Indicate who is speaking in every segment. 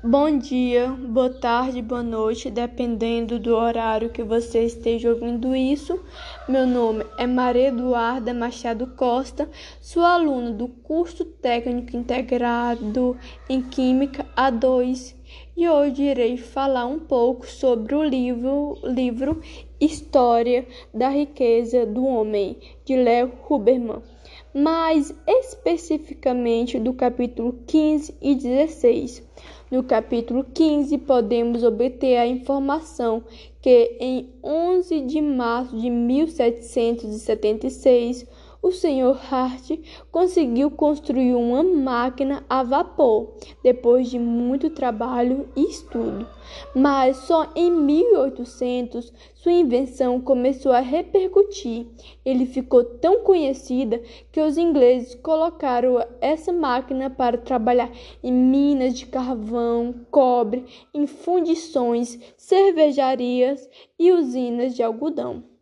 Speaker 1: Bom dia, boa tarde, boa noite, dependendo do horário que você esteja ouvindo isso. Meu nome é Maria Eduarda Machado Costa, sou aluna do curso técnico integrado em Química A2 e hoje irei falar um pouco sobre o livro, livro História da Riqueza do Homem, de Léo Huberman mais especificamente do capítulo 15 e 16. No capítulo 15, podemos obter a informação que em 11 de março de 1776, o Sr. Hart conseguiu construir uma máquina a vapor depois de muito trabalho e estudo. Mas só em 1800 sua invenção começou a repercutir. Ele ficou tão conhecida que os ingleses colocaram essa máquina para trabalhar em minas de carvão, cobre, em fundições, cervejarias e usinas de algodão.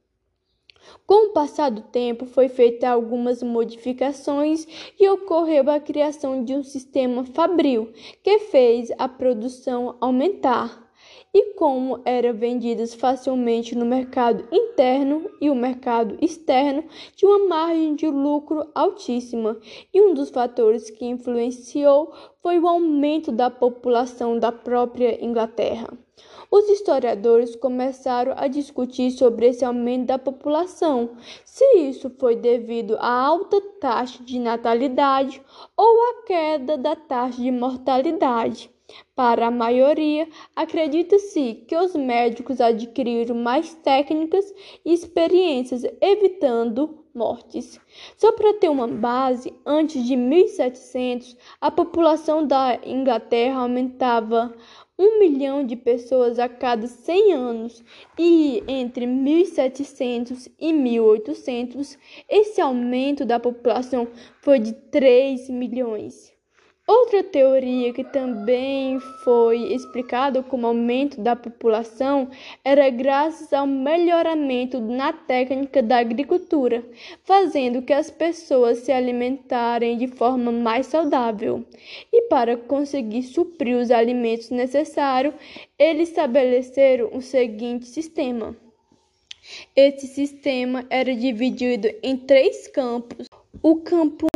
Speaker 1: Com o passar do tempo, foi feita algumas modificações e ocorreu a criação de um sistema fabril que fez a produção aumentar. E como eram vendidas facilmente no mercado interno e o mercado externo, tinha uma margem de lucro altíssima. E um dos fatores que influenciou foi o aumento da população da própria Inglaterra. Os historiadores começaram a discutir sobre esse aumento da população, se isso foi devido à alta taxa de natalidade ou à queda da taxa de mortalidade. Para a maioria, acredita-se que os médicos adquiriram mais técnicas e experiências, evitando mortes. Só para ter uma base, antes de 1700, a população da Inglaterra aumentava um milhão de pessoas a cada 100 anos, e entre 1700 e 1800, esse aumento da população foi de 3 milhões. Outra teoria que também foi explicada como aumento da população era graças ao melhoramento na técnica da agricultura, fazendo que as pessoas se alimentarem de forma mais saudável. E para conseguir suprir os alimentos necessários, eles estabeleceram o seguinte sistema. Esse sistema era dividido em três campos. O campo 1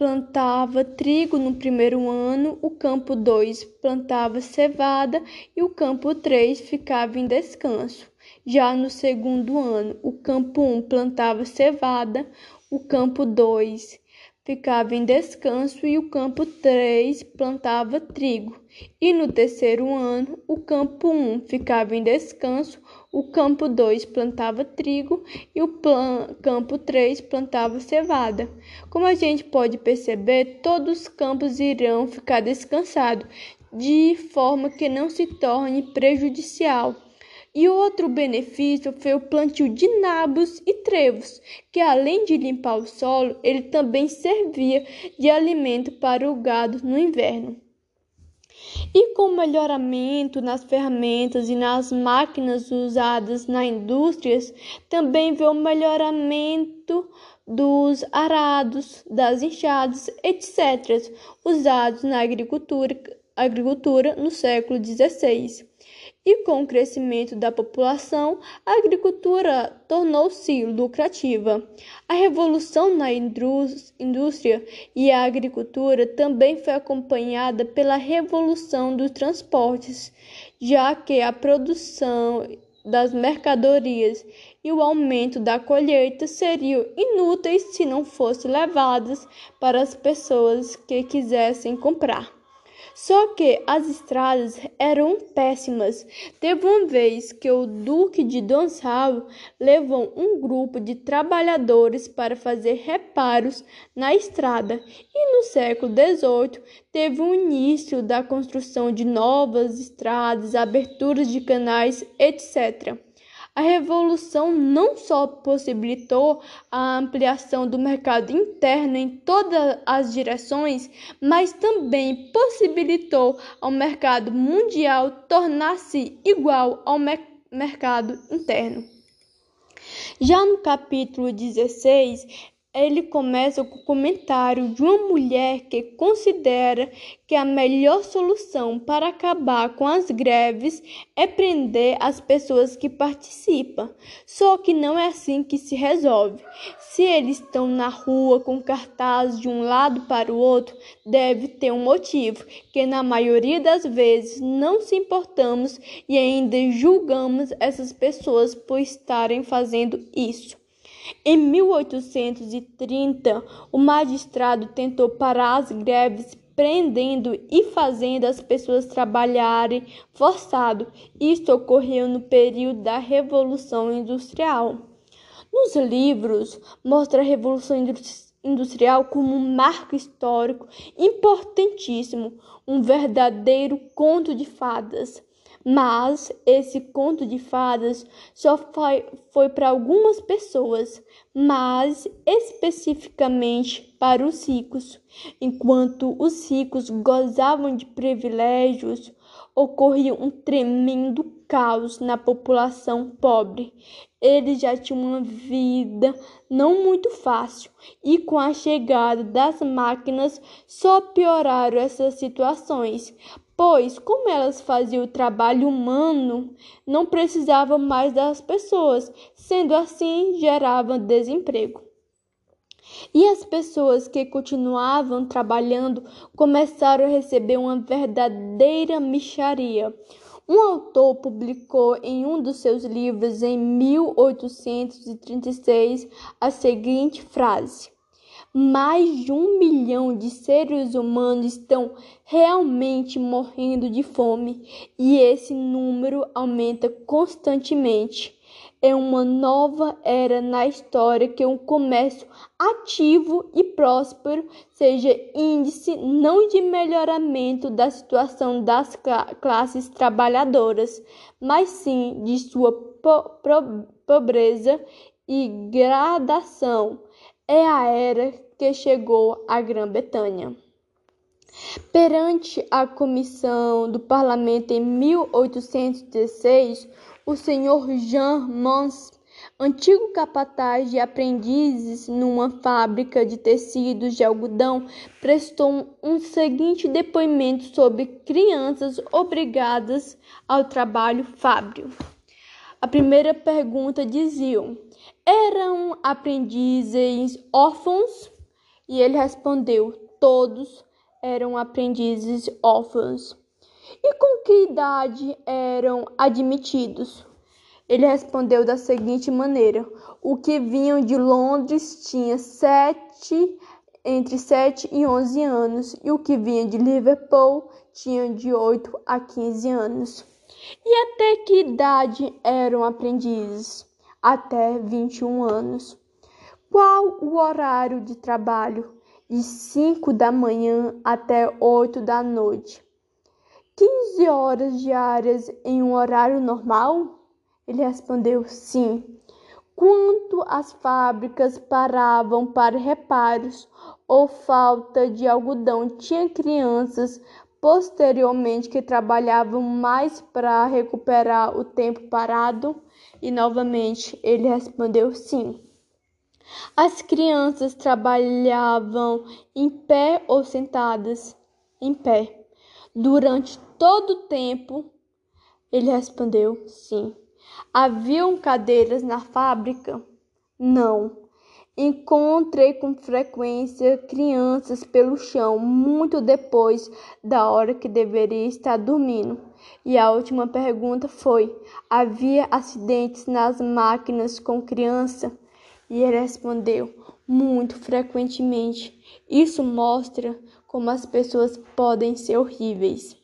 Speaker 1: plantava trigo no primeiro ano, o campo 2 plantava cevada e o campo 3 ficava em descanso. Já no segundo ano, o campo 1 plantava cevada, o campo 2 ficava em descanso e o campo 3 plantava trigo. E no terceiro ano, o campo 1 ficava em descanso, o campo 2 plantava trigo e o campo 3 plantava cevada. Como a gente pode perceber, todos os campos irão ficar descansados, de forma que não se torne prejudicial. E outro benefício foi o plantio de nabos e trevos, que além de limpar o solo, ele também servia de alimento para o gado no inverno. E com o melhoramento nas ferramentas e nas máquinas usadas na indústrias, também vê o melhoramento dos arados, das enxadas, etc., usados na agricultura, agricultura no século XVI. E com o crescimento da população, a agricultura tornou-se lucrativa. A revolução na indústria e a agricultura também foi acompanhada pela revolução dos transportes, já que a produção das mercadorias e o aumento da colheita seriam inúteis se não fossem levadas para as pessoas que quisessem comprar. Só que as estradas eram péssimas. Teve uma vez que o Duque de Donsal levou um grupo de trabalhadores para fazer reparos na estrada, e no século XVIII teve o início da construção de novas estradas, aberturas de canais, etc. A revolução não só possibilitou a ampliação do mercado interno em todas as direções, mas também possibilitou ao mercado mundial tornar-se igual ao mer mercado interno. Já no capítulo 16, ele começa com o comentário de uma mulher que considera que a melhor solução para acabar com as greves é prender as pessoas que participam. Só que não é assim que se resolve. Se eles estão na rua com cartazes de um lado para o outro, deve ter um motivo, que na maioria das vezes não se importamos e ainda julgamos essas pessoas por estarem fazendo isso. Em 1830, o magistrado tentou parar as greves prendendo e fazendo as pessoas trabalharem forçado. Isto ocorreu no período da Revolução Industrial. Nos livros, mostra a Revolução Industrial como um marco histórico importantíssimo, um verdadeiro conto de fadas. Mas esse conto de fadas só foi, foi para algumas pessoas, mas especificamente para os ricos. Enquanto os ricos gozavam de privilégios, ocorria um tremendo caos na população pobre. Eles já tinham uma vida não muito fácil e com a chegada das máquinas só pioraram essas situações pois, como elas faziam o trabalho humano, não precisavam mais das pessoas, sendo assim, geravam desemprego. E as pessoas que continuavam trabalhando começaram a receber uma verdadeira micharia. Um autor publicou em um dos seus livros em 1836 a seguinte frase: mais de um milhão de seres humanos estão realmente morrendo de fome e esse número aumenta constantemente. É uma nova era na história que um comércio ativo e próspero seja índice não de melhoramento da situação das classes trabalhadoras, mas sim de sua po pobreza e gradação é a era que chegou à Grã-Bretanha. Perante a comissão do parlamento em 1816, o senhor Jean Mons, antigo capataz de aprendizes numa fábrica de tecidos de algodão, prestou um seguinte depoimento sobre crianças obrigadas ao trabalho fábril. A primeira pergunta dizia: eram aprendizes órfãos? E ele respondeu: Todos eram aprendizes órfãos. E com que idade eram admitidos? Ele respondeu da seguinte maneira: O que vinham de Londres tinha sete, entre 7 e 11 anos, e o que vinha de Liverpool tinha de 8 a 15 anos. E até que idade eram aprendizes? Até 21 anos. Qual o horário de trabalho? De 5 da manhã até 8 da noite. 15 horas diárias em um horário normal? Ele respondeu sim. Quanto as fábricas paravam para reparos ou falta de algodão, tinha crianças posteriormente que trabalhavam mais para recuperar o tempo parado? E novamente ele respondeu sim. As crianças trabalhavam em pé ou sentadas? Em pé. Durante todo o tempo? Ele respondeu sim. Haviam cadeiras na fábrica? Não. Encontrei com frequência crianças pelo chão muito depois da hora que deveria estar dormindo. E a última pergunta foi: havia acidentes nas máquinas com criança? E ele respondeu: muito frequentemente. Isso mostra como as pessoas podem ser horríveis.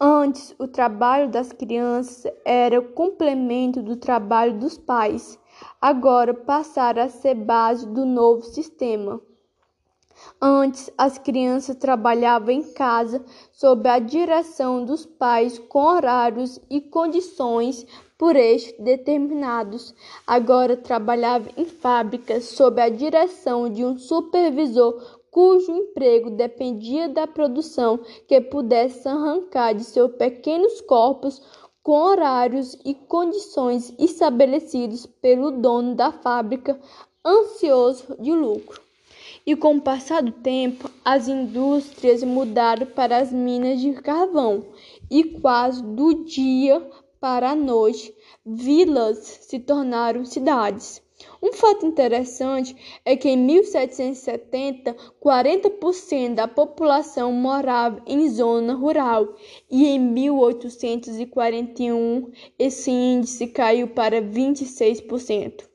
Speaker 1: Antes, o trabalho das crianças era o complemento do trabalho dos pais agora passaram a ser base do novo sistema. Antes, as crianças trabalhavam em casa sob a direção dos pais com horários e condições por este determinados. Agora trabalhavam em fábricas sob a direção de um supervisor cujo emprego dependia da produção que pudesse arrancar de seus pequenos corpos com horários e condições estabelecidos pelo dono da fábrica ansioso de lucro. E com o passar do tempo, as indústrias mudaram para as minas de carvão e quase do dia para a noite, vilas se tornaram cidades. Um fato interessante é que em 1770, 40% da população morava em zona rural e em 1841 esse índice caiu para 26%.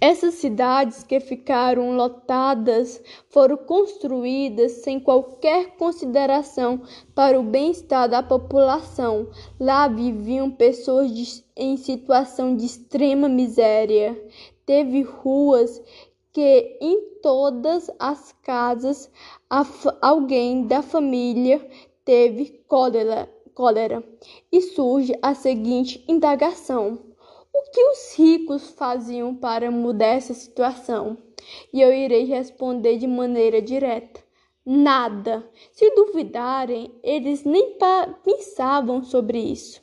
Speaker 1: Essas cidades que ficaram lotadas foram construídas sem qualquer consideração para o bem-estar da população. Lá viviam pessoas de, em situação de extrema miséria. Teve ruas que em todas as casas alguém da família teve cólera, cólera. E surge a seguinte indagação que os ricos faziam para mudar essa situação? E eu irei responder de maneira direta: nada. Se duvidarem, eles nem pensavam sobre isso.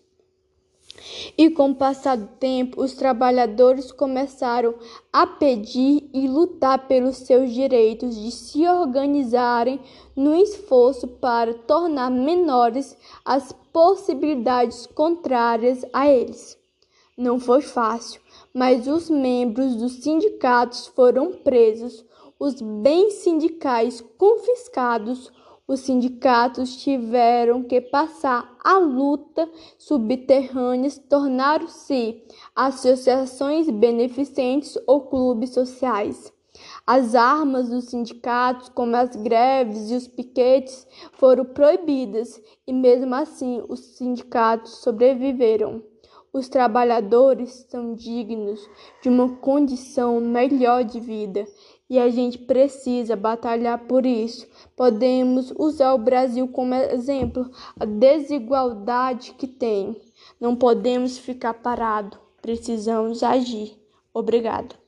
Speaker 1: E com o passar do tempo, os trabalhadores começaram a pedir e lutar pelos seus direitos de se organizarem no esforço para tornar menores as possibilidades contrárias a eles. Não foi fácil, mas os membros dos sindicatos foram presos, os bens sindicais confiscados, os sindicatos tiveram que passar a luta subterrâneas, tornaram-se associações beneficentes ou clubes sociais. As armas dos sindicatos, como as greves e os piquetes, foram proibidas e, mesmo assim, os sindicatos sobreviveram. Os trabalhadores são dignos de uma condição melhor de vida e a gente precisa batalhar por isso. Podemos usar o Brasil como exemplo, a desigualdade que tem. Não podemos ficar parados, precisamos agir. Obrigado.